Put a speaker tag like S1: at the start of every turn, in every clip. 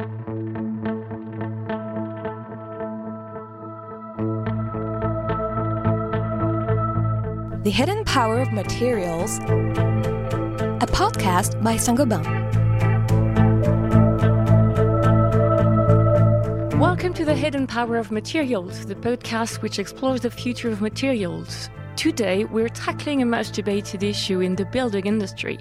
S1: The Hidden Power of Materials, a podcast by Saint-Gobain.
S2: Welcome to The Hidden Power of Materials, the podcast which explores the future of materials. Today, we're tackling a much debated issue in the building industry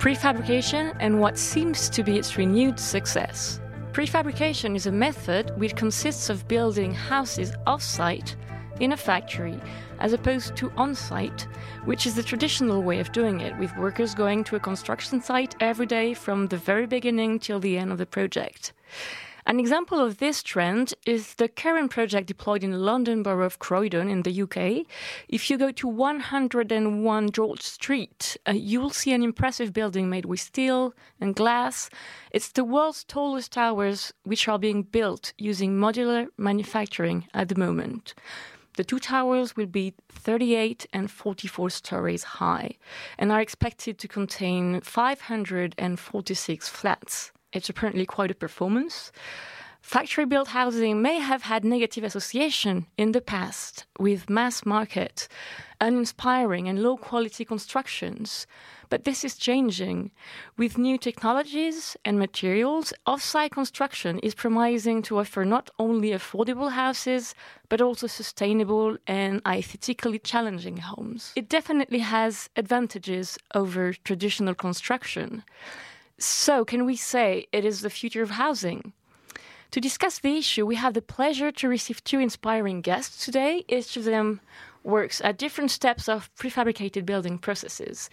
S2: prefabrication and what seems to be its renewed success. Prefabrication is a method which consists of building houses off site in a factory as opposed to on site, which is the traditional way of doing it, with workers going to a construction site every day from the very beginning till the end of the project. An example of this trend is the current project deployed in the London Borough of Croydon in the UK. If you go to 101 George Street, uh, you will see an impressive building made with steel and glass. It's the world's tallest towers, which are being built using modular manufacturing at the moment. The two towers will be 38 and 44 stories high and are expected to contain 546 flats. It's apparently quite a performance. Factory built housing may have had negative association in the past with mass market, uninspiring and low quality constructions. But this is changing. With new technologies and materials, off-site construction is promising to offer not only affordable houses, but also sustainable and aesthetically challenging homes. It definitely has advantages over traditional construction. So, can we say it is the future of housing? To discuss the issue, we have the pleasure to receive two inspiring guests today. Each of them works at different steps of prefabricated building processes.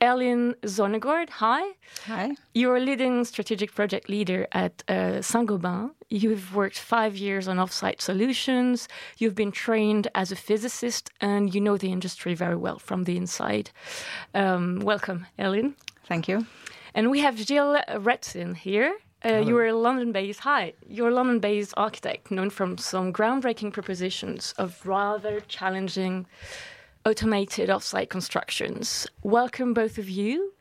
S2: Ellen Zonnegaard, hi.
S3: Hi.
S2: You're a leading strategic project leader at uh, Saint-Gobain. You've worked five years on offsite solutions. You've been trained as a physicist, and you know the industry very well from the inside. Um, welcome, Elin.
S3: Thank you.
S2: And we have Gilles Retsin here. Uh, you're a London-based hi. You're a London-based architect known from some groundbreaking propositions of rather challenging automated off-site constructions. Welcome, both of you.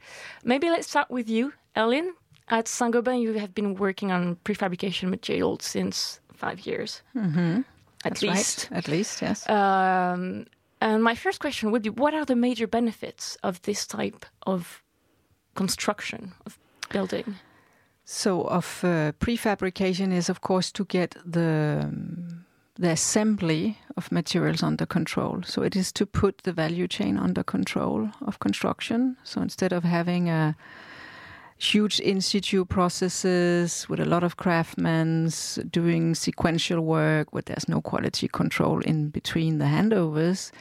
S2: Maybe let's start with you, Ellen. At Saint-Gobain, you have been working on prefabrication materials since five years,
S3: mm-hmm.
S2: at
S3: That's
S2: least.
S3: Right. At least, yes.
S2: Um, and my first question would be: What are the major benefits of this type of construction of building?
S3: So, of uh, prefabrication is, of course, to get the um, the assembly of materials under control. So, it is to put the value chain under control of construction. So, instead of having a huge in situ processes with a lot of craftsmen doing sequential work where there's no quality control in between the handovers,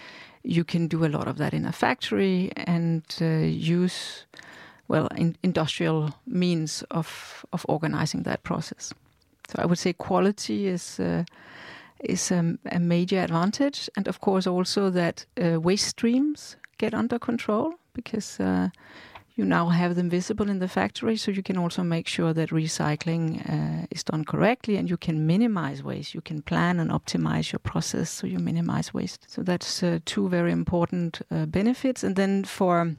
S3: you can do a lot of that in a factory and uh, use well, in industrial means of of organizing that process. So I would say quality is uh, is a, a, major advantage, and of course also that uh, waste streams get under control because uh, you now have them visible in the factory, so you can also make sure that recycling uh, is done correctly, and you can minimize waste. You can plan and optimize your process so you minimize waste. So that's uh, two very important uh, benefits, and then for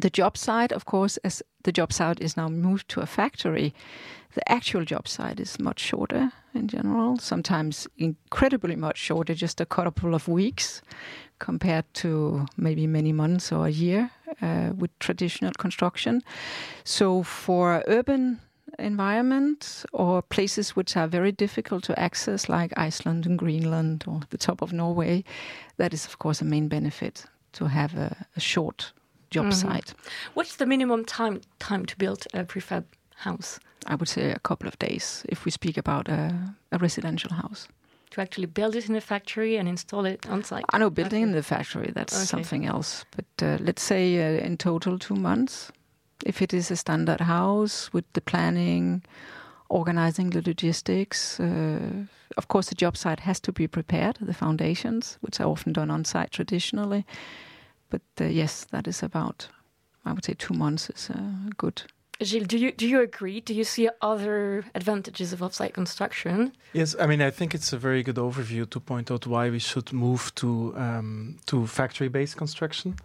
S3: the job site, of course, as the job site is now moved to a factory, the actual job site is much shorter in general, sometimes incredibly much shorter, just a couple of weeks compared to maybe many months or a year uh, with traditional construction. So for urban environment or places which are very difficult to access, like Iceland and Greenland or the top of Norway, that is, of course, a main benefit to have a, a short job mm-hmm. site.
S2: What's the minimum time time to build a prefab house?
S3: I would say a couple of days if we speak about a, a residential house.
S2: To actually build it in a factory and install it on site?
S3: I know building okay. in the factory, that's okay. something else. But uh, let's say uh, in total two months. If it is a standard house with the planning, organizing the logistics, uh, of course, the job site has to be prepared, the foundations, which are often done on site traditionally. But uh, yes, that is about, I would say, two months is uh, good.
S2: Gilles, do you do you agree? Do you see other advantages of offsite construction?
S4: Yes, I mean I think it's a very good overview to point out why we should move to um, to factory-based construction.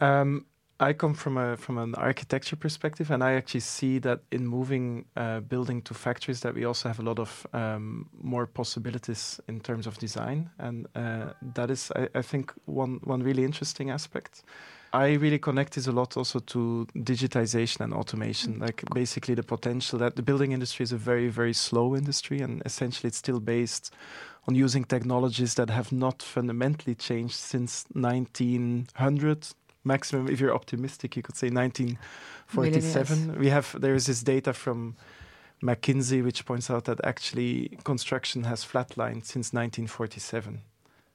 S4: Um, I come from a from an architecture perspective, and I actually see that in moving uh, building to factories, that we also have a lot of um, more possibilities in terms of design, and uh, that is, I, I, think, one one really interesting aspect. I really connect this a lot also to digitization and automation, mm. like basically the potential that the building industry is a very very slow industry, and essentially it's still based on using technologies that have not fundamentally changed since 1900 maximum if you're optimistic you could say 1947 really we have there is this data from mckinsey which points out that actually construction has flatlined since 1947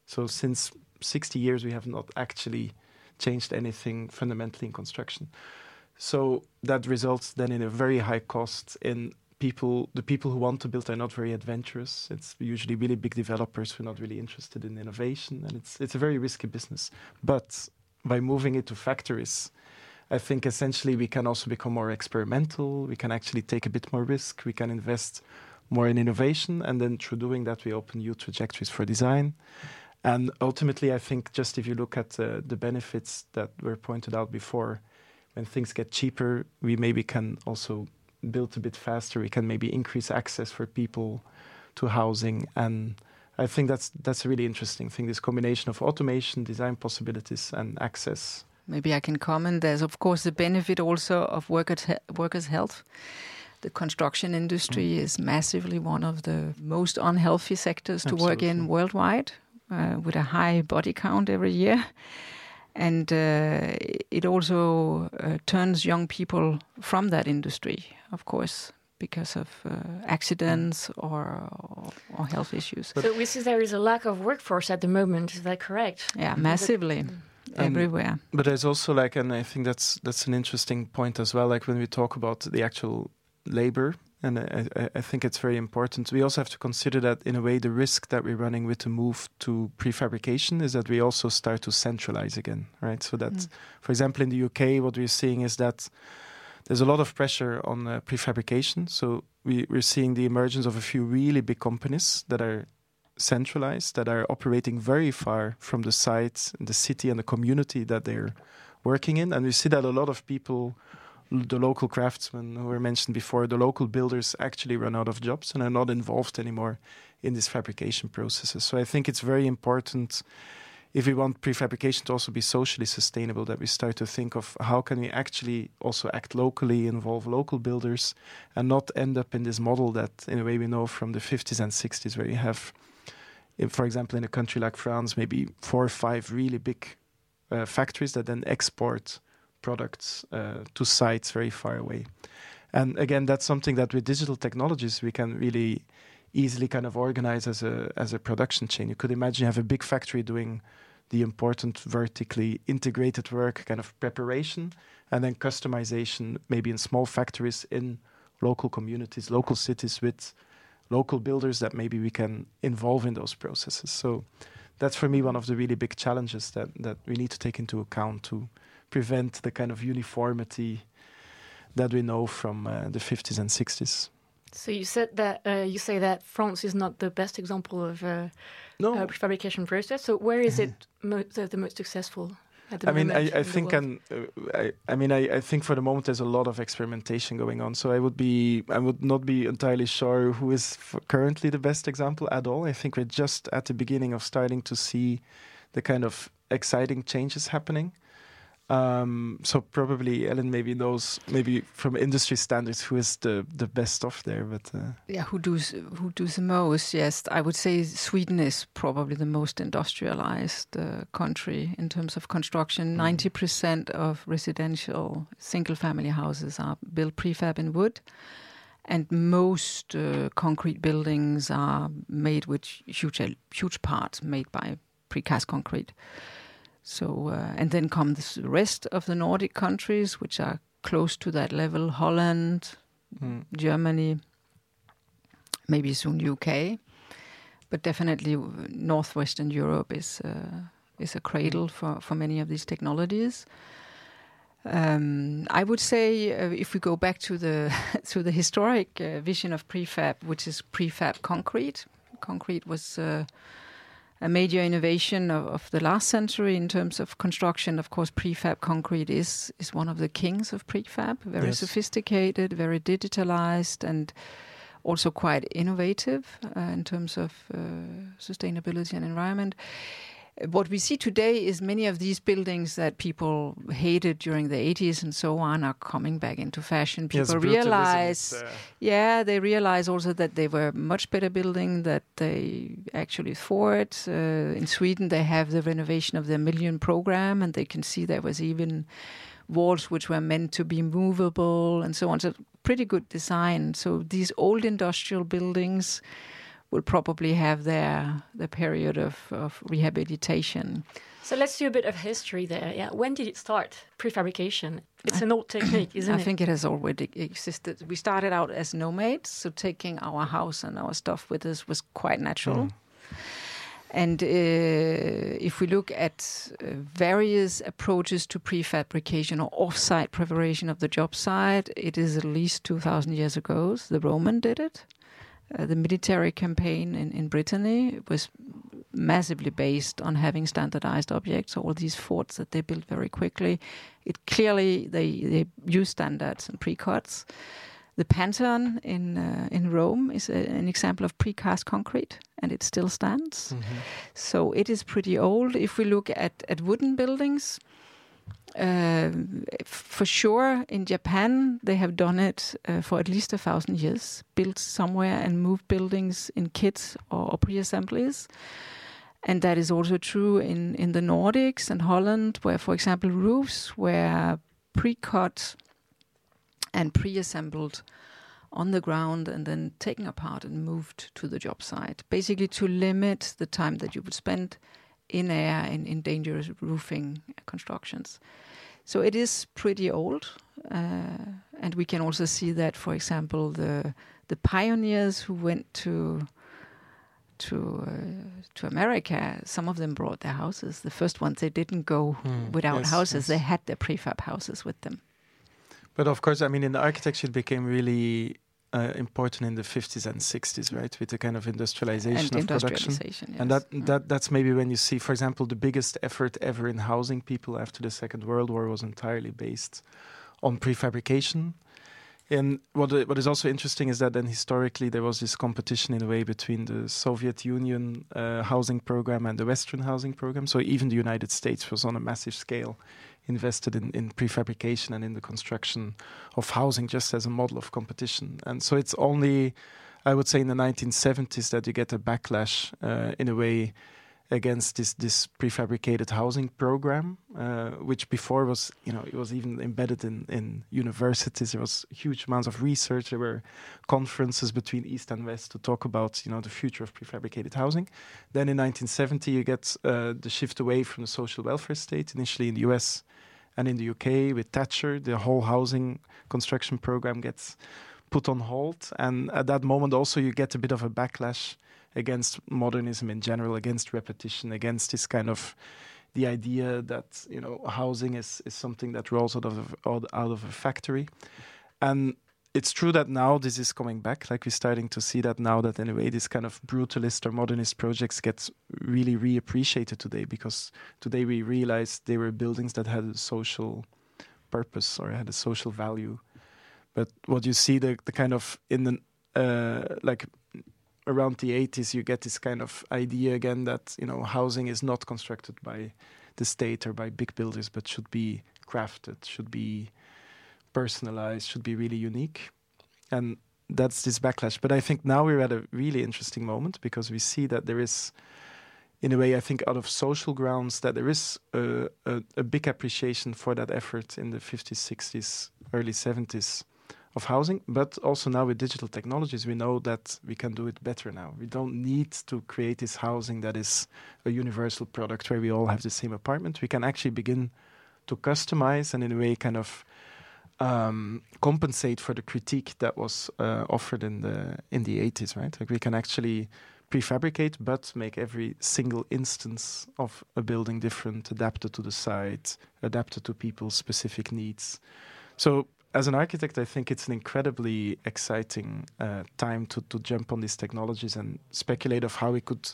S4: so since 60 years we have not actually changed anything fundamentally in construction. So that results then in a very high cost in people the people who want to build are not very adventurous. It's usually really big developers who are not really interested in innovation and it's it's a very risky business. But by moving it to factories i think essentially we can also become more experimental. We can actually take a bit more risk. We can invest more in innovation. And then through doing that we open new trajectories for design. And ultimately i think just if you look at uh, the benefits that were pointed out before when things get cheaper we maybe can also build a bit faster, we can maybe increase access for people to housing. And I think that's that's a really interesting thing. This combination of automation, design possibilities, and access.
S3: Maybe I can comment. There's of course the benefit also of workers workers' health. The construction industry mm. is massively one of the most unhealthy sectors to Absolutely. work in worldwide, uh, with a high body count every year and uh, it also uh, turns young people from that industry, of course, because of uh, accidents or, or health issues.
S2: So we see there is a lack of workforce at the moment. Is that correct?
S3: Yeah, massively. everywhere.
S4: But there's also like, and I think that's that's an interesting point as well. Like when we talk about the actual labor and I, I, think it's very important. We also have to consider that, in a way, the risk that we're running with the move to prefabrication is that we also start to centralize again, right? So that, mm. for example, in the UK, what we're seeing is that there's a lot of pressure on uh, prefabrication. So we, we're seeing the emergence of a few really big companies that are centralized, that are operating very far from the site, the city, and the community that they're working in. And we see that a lot of people the local craftsmen who were mentioned before, the local builders actually run out of jobs and are not involved anymore in these fabrication processes. So I think it's very important if we want prefabrication to also be socially sustainable that we start to think of how can we actually also act locally involve local builders and not end up in this model that in a way we know from the 50s and 60s where you have for example in a country like france maybe four or five really big uh, factories that then export products uh, to sites very far away. And again, that's something that with digital technologies we can really easily kind of organize as a as a production chain. You could imagine you have a big factory doing the important vertically integrated work, kind of preparation, and then customization, maybe in small factories in local communities, local cities with local builders that maybe we can involve in those processes. So that's for me one of the really big challenges that that we need to take into account to prevent the kind of uniformity that we know from uh, the 50s and 60s.
S2: So you said that uh, you say that France is not the best example of uh, no. uh, prefabrication process. So where is it mo the, the, most successful?
S4: I mean, I, I think, and uh, I, I, mean, I, I, think for the moment there's a lot of experimentation going on. So I would be, I would not be entirely sure who is currently the best example at all. I think we're just at the beginning of starting to see the kind of exciting changes happening. Um, so probably Ellen maybe knows maybe from industry standards who is the the best off there, but uh,
S3: yeah, who does who does the most? Yes, I would say Sweden is probably the most industrialized uh, country in terms of construction. Mm. Ninety mm. percent of residential single family houses are built prefab in wood. And most uh, concrete buildings are made with huge, huge parts made by precast concrete. So, uh, and then come the rest of the Nordic countries, which are close to that level Holland, mm. Germany, maybe soon UK. But definitely, Northwestern Europe is, uh, is a cradle for, for many of these technologies. Um, I would say uh, if we go back to the to the historic uh, vision of prefab, which is prefab concrete, concrete was uh, a major innovation of, of, the last century in terms of construction. Of course, prefab concrete is is one of the kings of prefab. Very yes. sophisticated, very digitalized, and also quite innovative uh, in terms of uh, sustainability and environment what we see today is many of these buildings that people hated during the 80s and so on are coming back into fashion. People yes, realize, uh, yeah, they realize also that they were much better building that they actually thought. Uh, in Sweden, they have the renovation of the Million program, and they can see there was even walls which were meant to be movable and so on. So pretty good design. So these old industrial buildings will probably have their the period of, of rehabilitation.
S2: So let's do a bit of history there. Yeah, when did it start? Prefabrication. It's an old technique, isn't
S3: I
S2: it?
S3: I think it has already existed. We started out as nomads, so taking our house and our stuff with us was quite natural. Mm. And uh, if we look at uh, various approaches to prefabrication or off-site preparation of the job site, it is at least 2,000 years ago. The Roman did it. Uh, the military campaign in, in Brittany was massively based on having standardized objects, all these forts that they built very quickly. It clearly they, they use standards and precuts. The Pantheon in uh, in Rome is a, an example of precast concrete, and it still stands. Mm-hmm. So it is pretty old. If we look at, at wooden buildings, uh, for sure, in Japan, they have done it uh, for at least a thousand years, built somewhere and moved buildings in kits or, or pre assemblies. And that is also true in, in the Nordics and Holland, where, for example, roofs were pre cut and pre assembled on the ground and then taken apart and moved to the job site, basically to limit the time that you would spend in air in, in dangerous roofing constructions. So it is pretty old, uh, and we can also see that, for example, the the pioneers who went to to uh, to America, some of them brought their houses. The first ones they didn't go mm, without yes, houses; yes. they had their prefab houses with them.
S4: But of course, I mean, in the architecture, it became really uh, important in the 50s and 60s, right, with the kind of industrialization
S3: and
S4: of production.
S3: Yes.
S4: And that that that's maybe when you see, for example, the biggest effort ever in housing people after the Second World War was entirely based on prefabrication. And what what is also interesting is that then historically there was this competition in a way between the Soviet Union uh, housing program and the Western housing program. So even the United States was on a massive scale invested in, in prefabrication and in the construction of housing just as a model of competition. And so it's only, I would say, in the 1970s that you get a backlash uh, in a way against this this prefabricated housing program, uh, which before was you know it was even embedded in in universities. There was huge amounts of research. There were conferences between East and West to talk about you know the future of prefabricated housing. Then in 1970 you get uh, the shift away from the social welfare state. Initially in the U.S. and in the UK with Thatcher, the whole housing construction program gets put on hold, and at that moment also you get a bit of a backlash against modernism in general, against repetition, against this kind of the idea that you know housing is is something that rolls out of a, out of a factory, and it's true that now this is coming back. Like we're starting to see that now that anyway this kind of brutalist or modernist projects get really reappreciated today because today we realize they were buildings that had a social purpose or had a social value. But what you see the the kind of in the uh, like around the 80s you get this kind of idea again that you know housing is not constructed by the state or by big builders but should be crafted should be personalized should be really unique. And that's this backlash. But i think now we're at a really interesting moment because we see that there is in a way i think out of social grounds that there is a, a, a big appreciation for that effort in the 50s 60s early 70s of housing, but also now with digital technologies, we know that we can do it better now. We don't need to create this housing that is a universal product where we all have the same apartment. We can actually begin to customize and, in a way, kind of um, compensate for the critique that was uh, offered in the in the 80s. Right, like we can actually prefabricate, but make every single instance of a building different, adapted to the site, adapted to people's specific needs. So as an architect, I think it's an incredibly exciting uh, time to, to jump on these technologies and speculate of how we could,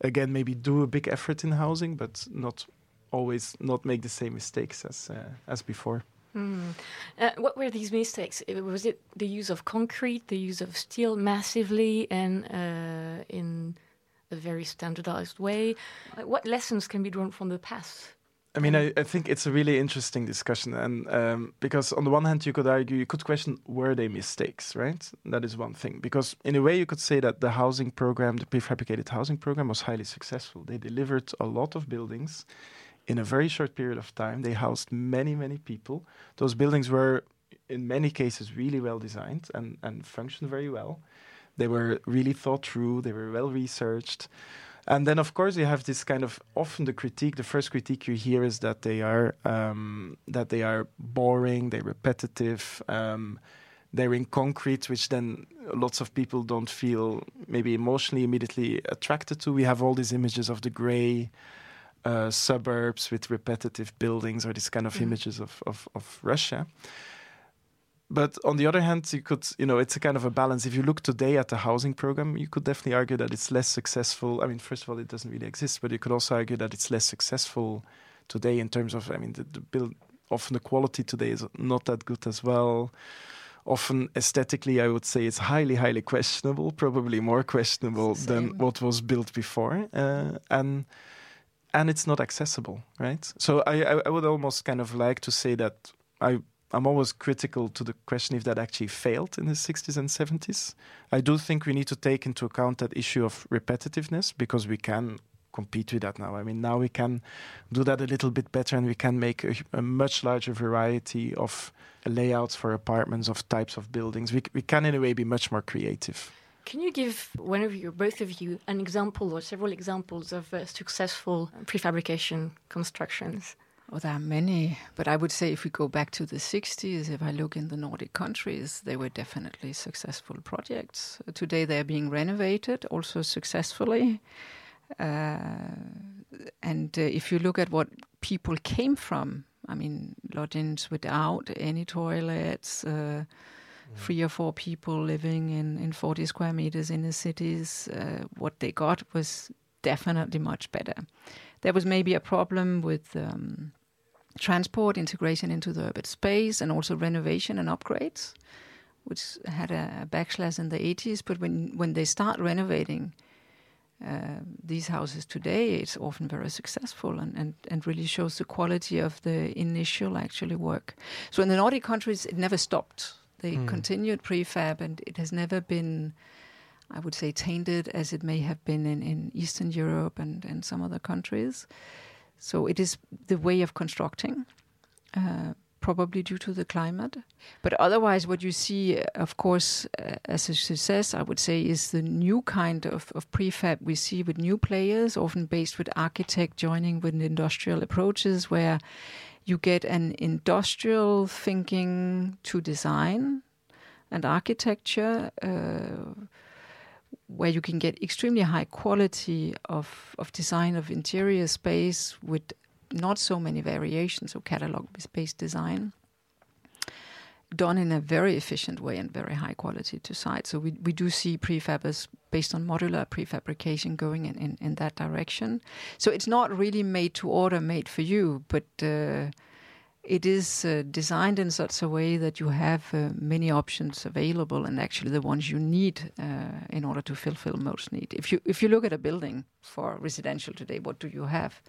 S4: again, maybe do a big effort in housing, but not always not make the same mistakes as uh, as before.
S2: Mm. Uh, what were these mistakes? Was it the use of concrete, the use of steel massively, and uh, in a very standardized way? What lessons can be drawn from the past?
S4: I mean, I, I, think it's a really interesting discussion, and um, because on the one hand, you could argue, you could question were they mistakes, right? That is one thing. Because in a way, you could say that the housing program, the prefabricated housing program, was highly successful. They delivered a lot of buildings in a very short period of time. They housed many, many people. Those buildings were, in many cases, really well designed and and functioned very well. They were really thought through. They were well researched. And then, of course, you have this kind of often the critique. The first critique you hear is that they are um, that they are boring, they're repetitive, um, they're in concrete, which then lots of people don't feel maybe emotionally immediately attracted to. We have all these images of the grey uh, suburbs with repetitive buildings, or these kind of mm. images of, of, of Russia but on the other hand, you could, you know, it's a kind of a balance. If you look today at the housing program, you could definitely argue that it's less successful. I mean, first of all, it doesn't really exist, but you could also argue that it's less successful today in terms of, I mean, the, the build. Often the quality today is not that good as well. Often aesthetically, I would say it's highly, highly questionable. Probably more questionable than what was built before, uh, and and it's not accessible, right? So I, I, I would almost kind of like to say that I I'm always critical to the question if that actually failed in the 60s and 70s. I do think we need to take into account that issue of repetitiveness because we can compete with that now. I mean, now we can do that a little bit better and we can make a, a much larger variety of layouts for apartments, of types of buildings. We, we can, in a way, be much more creative.
S2: Can you give one of you, both of you, an example or several examples of uh, successful prefabrication constructions?
S3: Well, there are many, but I would say if we go back to the 60s, if I look in the Nordic countries, they were definitely successful projects. Today they're being renovated also successfully. Uh, and uh, if you look at what people came from, I mean, lodgings without any toilets, uh, mm. three or four people living in, in 40 square meters in the cities, uh, what they got was definitely much better. There was maybe a problem with um, transport integration into the urban space and also renovation and upgrades, which had a backslash in the 80s. But when, when they start renovating uh, these houses today, it's often very successful and, and, and really shows the quality of the initial actually work. So in the Nordic countries, it never stopped. They mm. continued prefab and it has never been I would say, tainted as it may have been in, in Eastern Europe and, and some other countries. So it is the way of constructing, uh, probably due to the climate. But otherwise, what you see, of course, uh, as a success, I would say, is the new kind of, of prefab we see with new players, often based with architect joining with industrial approaches, where you get an industrial thinking to design and architecture. Uh, where you can get extremely high quality of, of design of interior space with not so many variations of catalog based design done in a very efficient way and very high quality to site. So we, we do see prefab as based on modular prefabrication going in, in, in that direction. So it's not really made to order, made for you, but uh, it is uh, designed in such a way that you have uh, many options available and actually the ones you need uh, in order to fulfill most need. If you if you look at a building for residential today, what do you have?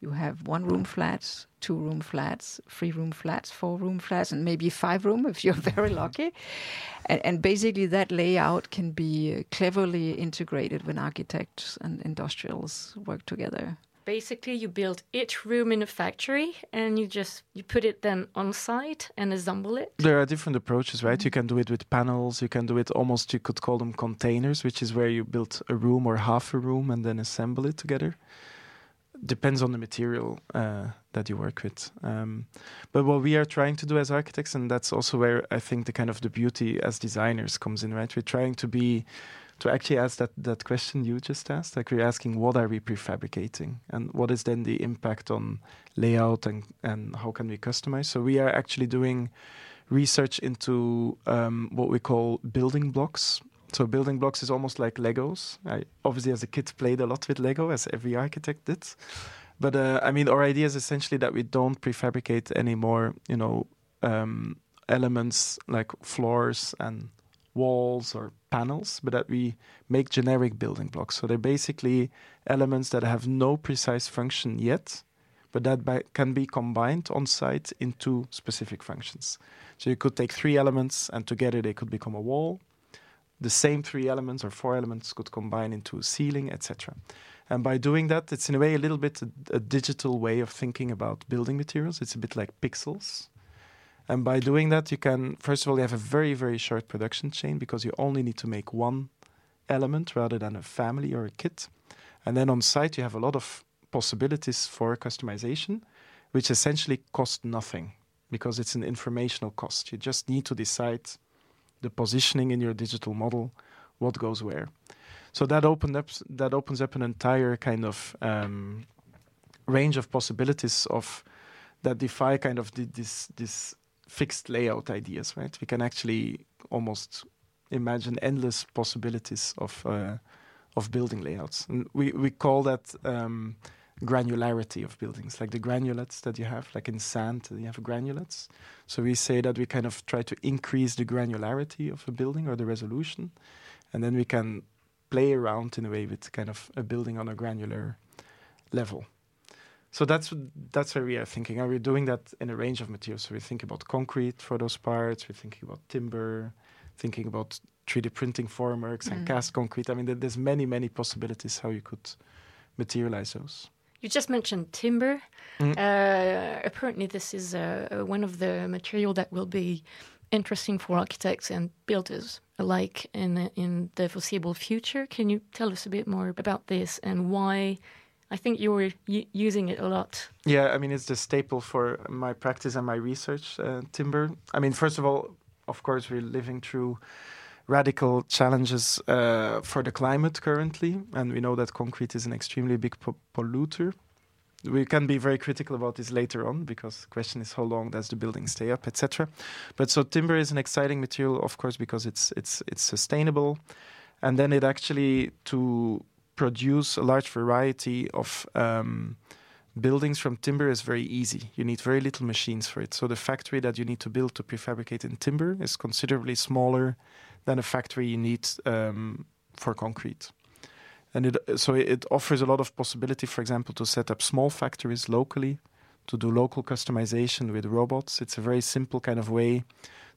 S3: You have one room flats, two room flats, three room flats, four room flats, and maybe five room if you're very lucky. And, and basically, that layout can be cleverly integrated when architects and industrials work together
S2: basically you build each room in a factory and you just you put it then on site and assemble it.
S4: There are different approaches right? Mm-hmm. you can do it with panels you can do it almost you could call them containers which is where you build a room or half a room and then assemble it together. Depends on the material uh, that you work with. Um, but what we are trying to do as architects and that's also where i think the kind of the beauty as designers comes in right? We're trying to be to actually ask that, that question you just asked. Like we're asking, what are we prefabricating, and what is then the impact on layout and and how can we customize? So we are actually doing research into um, what we call building blocks. So building blocks is almost like Legos. I obviously, as a kid, played a lot with Lego, as every architect did. But uh, I mean, our idea is essentially that we don't prefabricate any more, you know, um, elements like floors and walls or panels, but that we make generic building blocks. So they're basically elements that have no precise function yet, but that by, can be combined on site into specific functions. So you could take three elements and together they could become a wall. The same three elements or four elements could combine into a ceiling, etc. And by doing that, it's in a way a little bit a, a digital way of thinking about building materials. It's a bit like pixels. And by doing that, you can, first of all, you have a very, very short production chain because you only need to make one element rather than a family or a kit. And then on site, you have a lot of possibilities for customization, which essentially cost nothing because it's an informational cost. You just need to decide the positioning in your digital model, what goes where. So that opened up that opens up an entire kind of um, range of possibilities of that defy kind of the, this this fixed layout ideas, right? We can actually almost imagine endless possibilities of uh, of building layouts, and we we call that um, granularity of buildings, like the granulates that you have, like in sand, you have granulates. So we say that we kind of try to increase the granularity of a building or the resolution, and then we can play around in a way with kind of a building on a granular level. So that's that's where we are thinking. Are we doing that in a range of materials? So we think about concrete for those parts. We're thinking about timber, thinking about 3D printing formworks mm. and cast concrete. I mean, there's many many possibilities how you could materialize those.
S2: You just mentioned timber. Mm. Uh, apparently, this is uh, one of the material that will be interesting for architects and builders alike in in the foreseeable future. Can you tell us a bit more about this and why? I think you were using it a lot.
S4: Yeah, I mean it's the staple for my practice and my research. Uh, timber. I mean, first of all, of course, we're living through radical challenges uh, for the climate currently, and we know that concrete is an extremely big po polluter we can be very critical about this later on because the question is how long does the building stay up, etc. But so timber is an exciting material, of course, because it's it's it's sustainable, and then it actually to produce a large variety of um, buildings from timber is very easy. You need very little machines for it. So the factory that you need to build to prefabricate in timber is considerably smaller than a factory you need um, for concrete and it so it offers a lot of possibility for example to set up small factories locally to do local customization with robots it's a very simple kind of way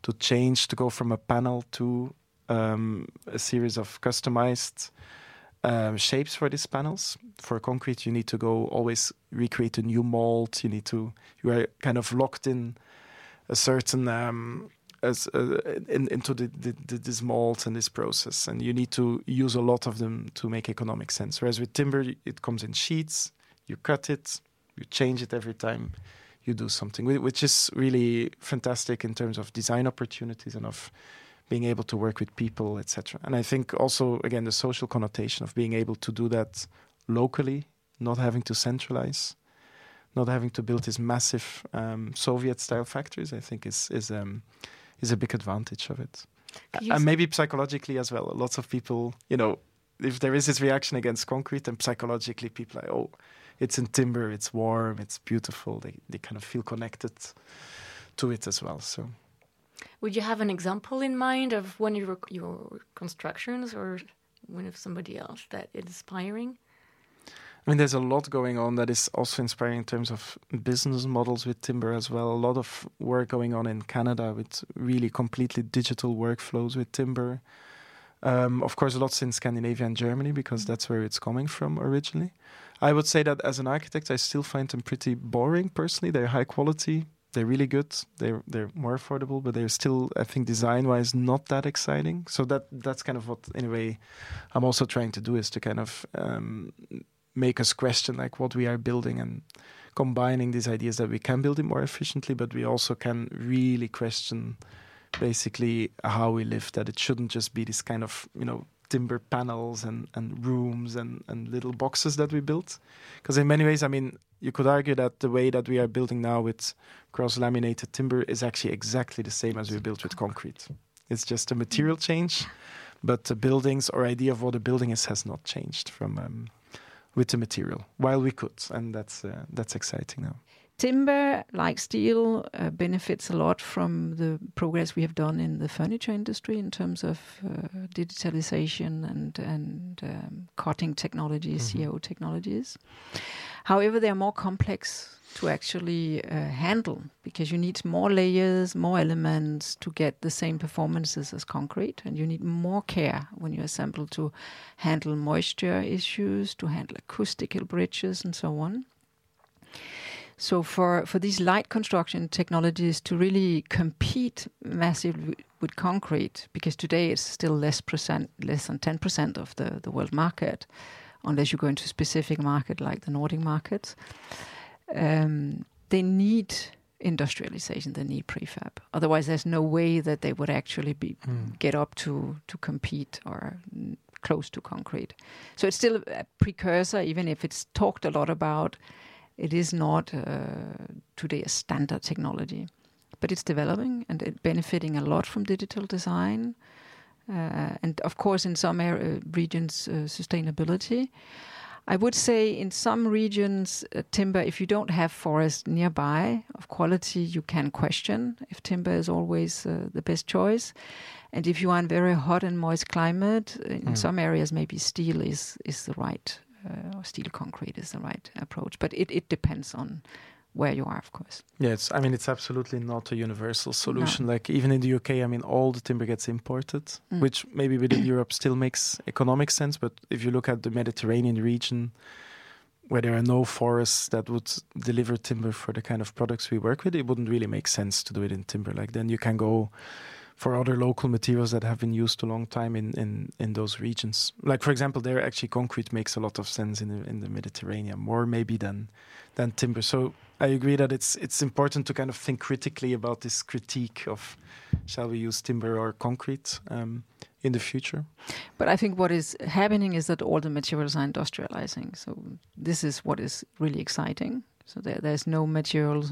S4: to change to go from a panel to um, a series of customized um, shapes for these panels for concrete you need to go always recreate a new mold you need to you are kind of locked in a certain um, as uh, in, into the, the, the, this mold and this process, and you need to use a lot of them to make economic sense. Whereas with timber, it comes in sheets. You cut it, you change it every time you do something, which is really fantastic in terms of design opportunities and of being able to work with people, etc. And I think also again the social connotation of being able to do that locally, not having to centralize, not having to build these massive um, Soviet-style factories, I think is is um, is a big advantage of it. And maybe psychologically as well. Lots of people, you know, if there is this reaction against concrete, then psychologically people are like, oh, it's in timber, it's warm, it's beautiful. They they kind of feel connected to it as well. So,
S2: would you have an example in mind of one of your, your constructions or one of somebody else that is inspiring?
S4: I mean, there's a lot going on that is also inspiring in terms of business models with timber as well. A lot of work going on in Canada with really completely digital workflows with timber. Um, of course, lots in Scandinavia and Germany because that's where it's coming from originally. I would say that as an architect, I still find them pretty boring personally. They're high quality, they're really good, they're they're more affordable, but they're still, I think, design-wise, not that exciting. So that that's kind of what, in a way, I'm also trying to do is to kind of um, make us question like what we are building and combining these ideas that we can build it more efficiently, but we also can really question basically how we live. That it shouldn't just be this kind of you know timber panels and, and rooms and, and little boxes that we built. Because in many ways, I mean, you could argue that the way that we are building now with cross laminated timber is actually exactly the same as we built with concrete. It's just a material change, but the buildings or idea of what a building is has not changed from um, with the material. While we could, and that's uh, that's exciting now.
S3: Timber, like steel, uh, benefits a lot from the progress we have done in the furniture industry in terms of uh, digitalization and and um, cutting technologies, mm-hmm. CO technologies. However, they are more complex to actually uh, handle because you need more layers, more elements to get the same performances as concrete, and you need more care when you assemble to handle moisture issues, to handle acoustical bridges, and so on. So for, for these light construction technologies to really compete massively with concrete, because today it's still less percent, less than ten percent of the, the world market, unless you go into a specific market like the Nordic markets, um, they need industrialization. They need prefab. Otherwise, there's no way that they would actually be mm. get up to to compete or close to concrete. So it's still a precursor, even if it's talked a lot about it is not uh, today a standard technology, but it's developing and it benefiting a lot from digital design. Uh, and of course, in some area, regions, uh, sustainability. I would say in some regions, uh, timber, if you don't have forest nearby of quality, you can question if timber is always uh, the best choice. And if you are in very hot and moist climate, in mm. some areas, maybe steel is, is the right uh, or steel concrete is the right approach. But it, it depends on where you are, of course.
S4: Yes, I mean it's absolutely not a universal solution. No. Like even in the UK, I mean all the timber gets imported, mm. which maybe within Europe still makes economic sense. But if you look at the Mediterranean region, where there are no forests that would deliver timber for the kind of products we work with, it wouldn't really make sense to do it in timber. Like then you can go for other local materials that have been used a long time in, in, in those regions. Like for example, there actually concrete makes a lot of sense in the, in the Mediterranean, more maybe than than timber. So I agree that it's it's important to kind of think critically about this critique of shall we use timber or concrete um, in the future.
S3: But I think what is happening is that all the materials are industrializing. So this is what is really exciting. So there, there's no material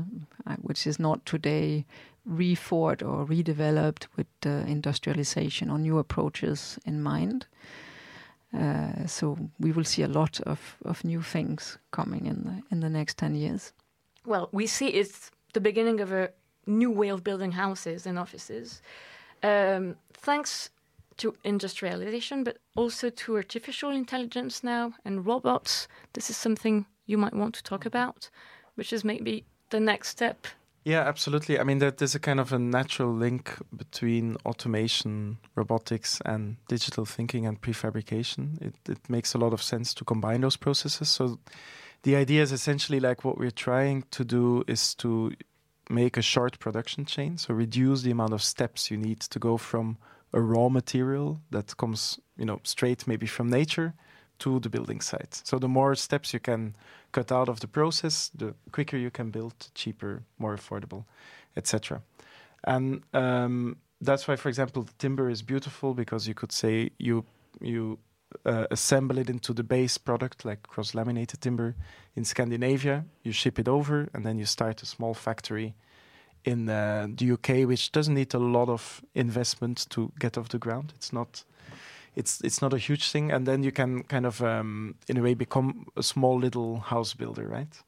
S3: uh, which is not today refought or redeveloped with uh, industrialization or new approaches in mind. Uh, so we will see a lot of, of new things coming in the in the next ten years.
S2: Well, we see it's the beginning of a new way of building houses and offices, um, thanks to industrialization, but also to artificial intelligence now and robots. This is something you might want to talk about, which is maybe the next step
S4: yeah, absolutely. I mean, there's a kind of a natural link between automation, robotics, and digital thinking and prefabrication. It, it makes a lot of sense to combine those processes. So, the idea is essentially like what we're trying to do is to make a short production chain, so reduce the amount of steps you need to go from a raw material that comes, you know, straight maybe from nature to the building site. So the more steps you can cut out of the process, the quicker you can build, cheaper, more affordable, etc. And um, that's why, for example, timber is beautiful because you could say you you uh, assemble it into the base product, like cross-laminated timber in Scandinavia. You ship it over, and then you start a small factory in uh, the UK, which doesn't need a lot of investment to get off the ground. It's not it's it's not a huge thing, and then you can kind of um, in a way become a small little house builder, right?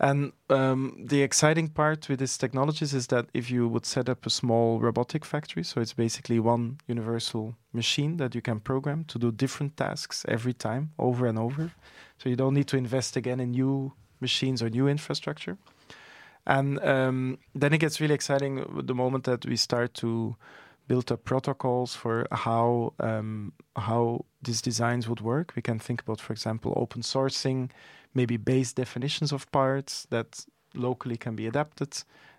S4: And um, the exciting part with these technologies is that if you would set up a small robotic factory, so it's basically one universal machine that you can program to do different tasks every time, over and over. So you don't need to invest again in new machines or new infrastructure. And um, then it gets really exciting the moment that we start to built up protocols for how um, how these designs would work. We can think about, for example, open sourcing, maybe base definitions of parts that locally can be adapted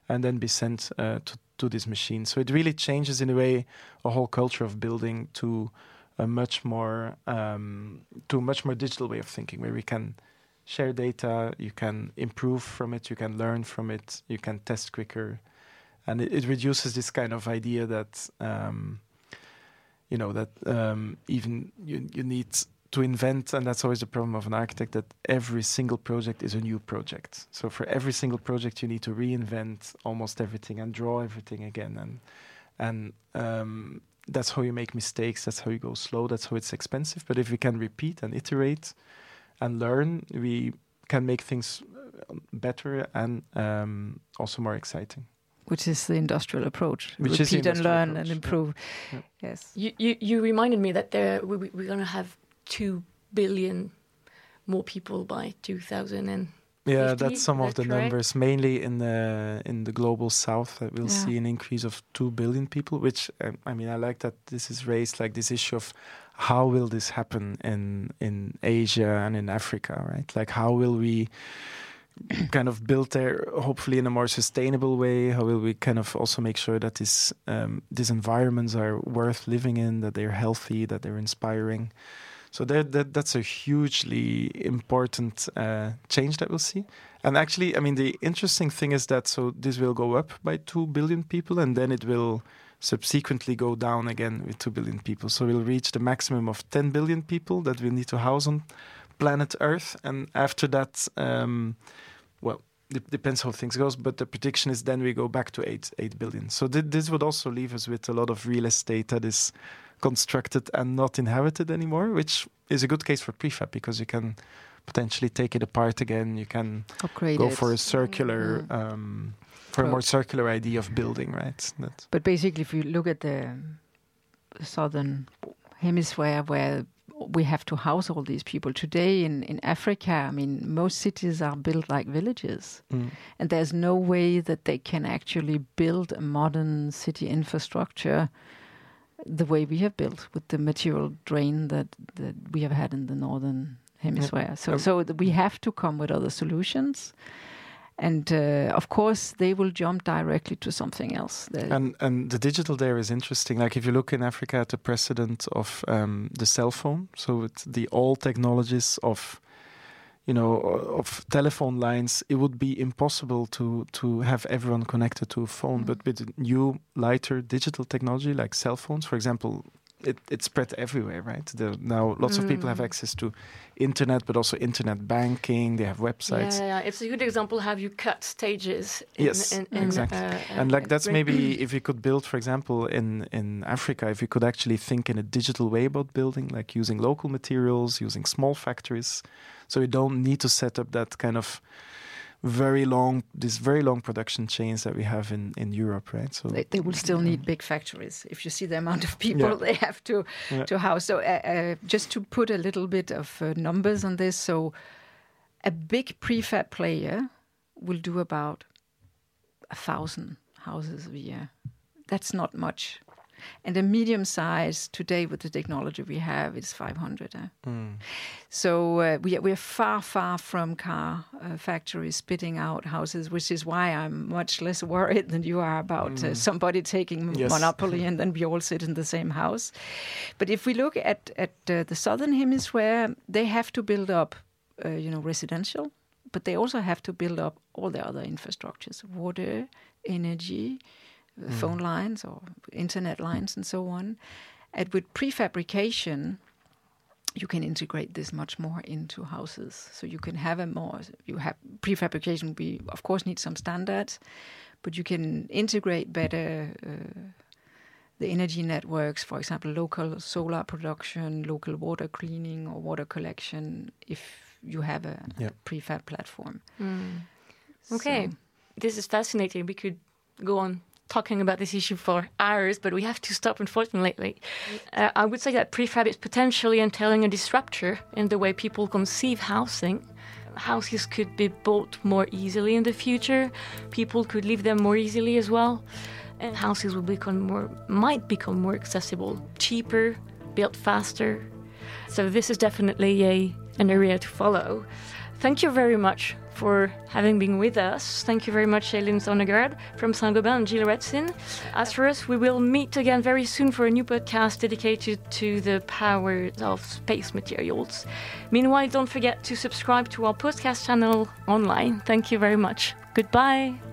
S4: and then be sent uh, to to this machine. So it really changes in a way a whole culture of building to a much more um, to a much more digital way of thinking, where we can share data, you can improve from it, you can learn from it, you can test quicker and it, it reduces this kind of idea that um, you know that um, even you you need to invent, and that's always the problem of an architect that every single project is a new project. So for every single project, you need to reinvent almost everything and draw everything again, and and um, that's how you make mistakes. That's how you go slow. That's how it's expensive. But if we can repeat and iterate and learn, we can make things better and um, also more exciting.
S3: Which is the industrial approach.
S4: Which is
S3: repeat and learn
S4: approach,
S3: and improve.
S4: Yeah.
S3: Yes.
S2: You, you, you reminded me that there we, we- we're going to have 2 billion more people by 2000 and
S4: Yeah,
S2: 50,
S4: that's some of the
S2: right.
S4: numbers. Mainly in the in the global south, that we'll
S3: Yeah.
S4: see an increase of two billion people. Which um, I mean, I like that this is raised like this issue of how will this happen in in Asia and in Africa, right? Like how will we kind of build there, hopefully in a more sustainable way? How will we kind of also make sure that this um, these environments are worth living in, that they're healthy, that they're inspiring? So that, that that's a hugely important uh, change that we'll see. And actually, I mean, the interesting thing is that so this will go up by two billion people, and then it will subsequently go down again with two billion people. So we'll reach the maximum of ten billion people that we need to house on planet Earth, and after that, um, well. It depends how things goes, but the prediction is then we go back to eight eight billion. So thi- this would also leave us with a lot of real estate that is constructed and not inhabited anymore, which is a good case for prefab because you can potentially take it apart again. You can
S3: Upgrade
S4: go
S3: it.
S4: for a circular,
S3: Mm.
S4: um, for a more circular idea of building, right? That,
S3: But basically, if you look at the southern hemisphere where we have to house all these people today in, in Africa, I mean, most cities are built like villages.
S4: mm,
S3: And there's no way that they can actually build a modern city infrastructure the way we have built with the material drain that, that we have had in the northern hemisphere. So,
S4: Um,
S3: so we have to come with other solutions. And uh, of course, they will jump directly to something else.
S4: And and the digital there is interesting. Like if you look in Africa at the precedent of um, the cell phone, so it's the old technologies of you know of telephone lines, it would be impossible to to have everyone connected to a phone.
S3: Mm.
S4: But with new lighter digital technology like cell phones, for example. It, it spread everywhere, right? The, now lots of people have
S2: Mm.
S4: access to internet, but also internet banking. They have websites.
S2: Yeah, yeah, it's a good example how you cut stages. In,
S4: Yes,
S2: in, in,
S4: exactly.
S2: uh,
S4: and like
S2: uh,
S4: that's maybe if we could build for example in in africa if we could actually think in a digital way about building like using local materials using small factories so we don't need to set up that kind of very long this very long production chains that we have in in europe right so
S3: they, they will still need big factories. If you see the amount of people
S4: Yeah.
S3: they have to
S4: Yeah.
S3: to house. So, uh, uh, just to put a little bit of uh, numbers on this, so a big prefab player will do about a thousand houses a year. That's not much. And a medium size today, with the technology we have, is 500. eh?
S4: Mm.
S3: So uh, we we are far, far from car uh, factories spitting out houses, which is why I'm much less worried than you are about uh,
S4: Mm.
S3: somebody taking
S4: Yes.
S3: monopoly and then we all sit in the same house. But if we look at at uh, the southern hemisphere, they have to build up, uh, you know, residential, but they also have to build up all the other infrastructures: water, energy, uh,
S4: Mm.
S3: phone lines, or internet lines, and so on. And with prefabrication, you can integrate this much more into houses. So you can have a more you have prefabrication. We of course need some standards, but you can integrate better uh, the energy networks. For example, local solar production, local water cleaning or water collection. If you have a
S4: Yeah.
S3: prefab platform.
S2: Mm. Okay.
S3: So-
S2: This is fascinating. We could go on talking about this issue for hours, but we have to stop, unfortunately. Uh, I would say that prefab is potentially entailing a disruptor in the way people conceive housing. Houses could be built more easily in the future. People could live them more easily as well. And houses will become more, might become more accessible, cheaper, built faster. So this is definitely a an area to follow. Thank you very much for having been with us. Thank you very much, Eileen Sonnegaard from Saint-Gobain and Gilles Retsin. As for us, we will meet again very soon for a new podcast dedicated to the powers of space materials. Meanwhile, don't forget to subscribe to our podcast channel online. Thank you very much. Goodbye.